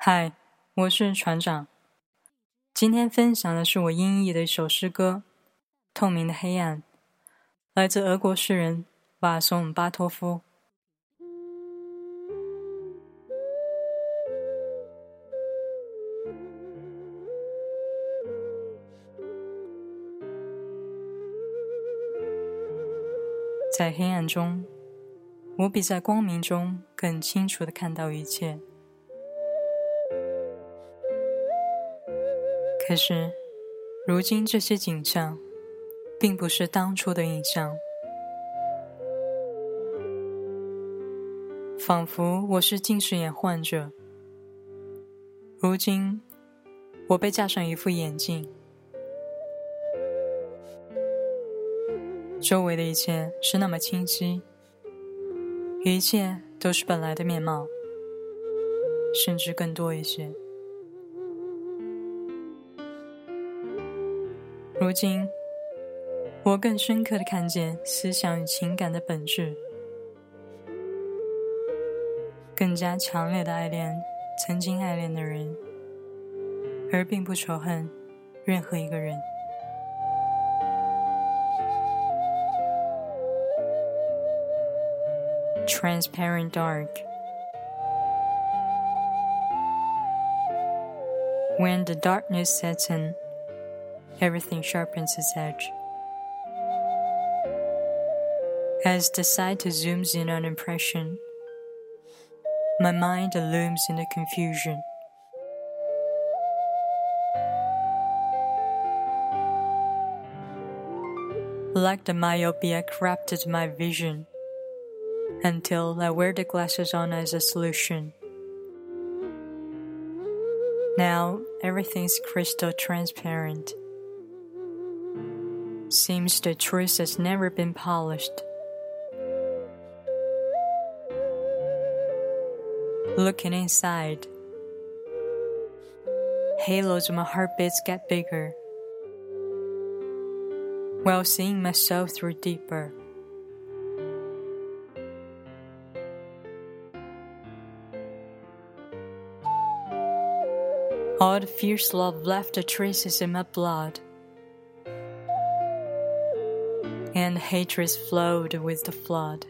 嗨，我是船长。今天分享的是我音译的一首诗歌《透明的黑暗》，来自俄国诗人瓦松巴托夫。在黑暗中，我比在光明中更清楚的看到一切。可是，如今这些景象，并不是当初的印象，仿佛我是近视眼患者。如今，我被架上一副眼镜，周围的一切是那么清晰，一切都是本来的面貌，甚至更多一些。如今，我更深刻的看见思想与情感的本质，更加强烈的爱恋曾经爱恋的人，而并不仇恨任何一个人。Transparent dark. When the darkness sets in. Everything sharpens its edge. As the sight zooms in on impression, my mind looms in the confusion. Like the myopia corrupted my vision until I wear the glasses on as a solution. Now everything's crystal transparent. Seems the truth has never been polished. Looking inside, halos of my heartbeats get bigger, while seeing myself through deeper. All the fierce love left the traces in my blood and hatred flowed with the flood.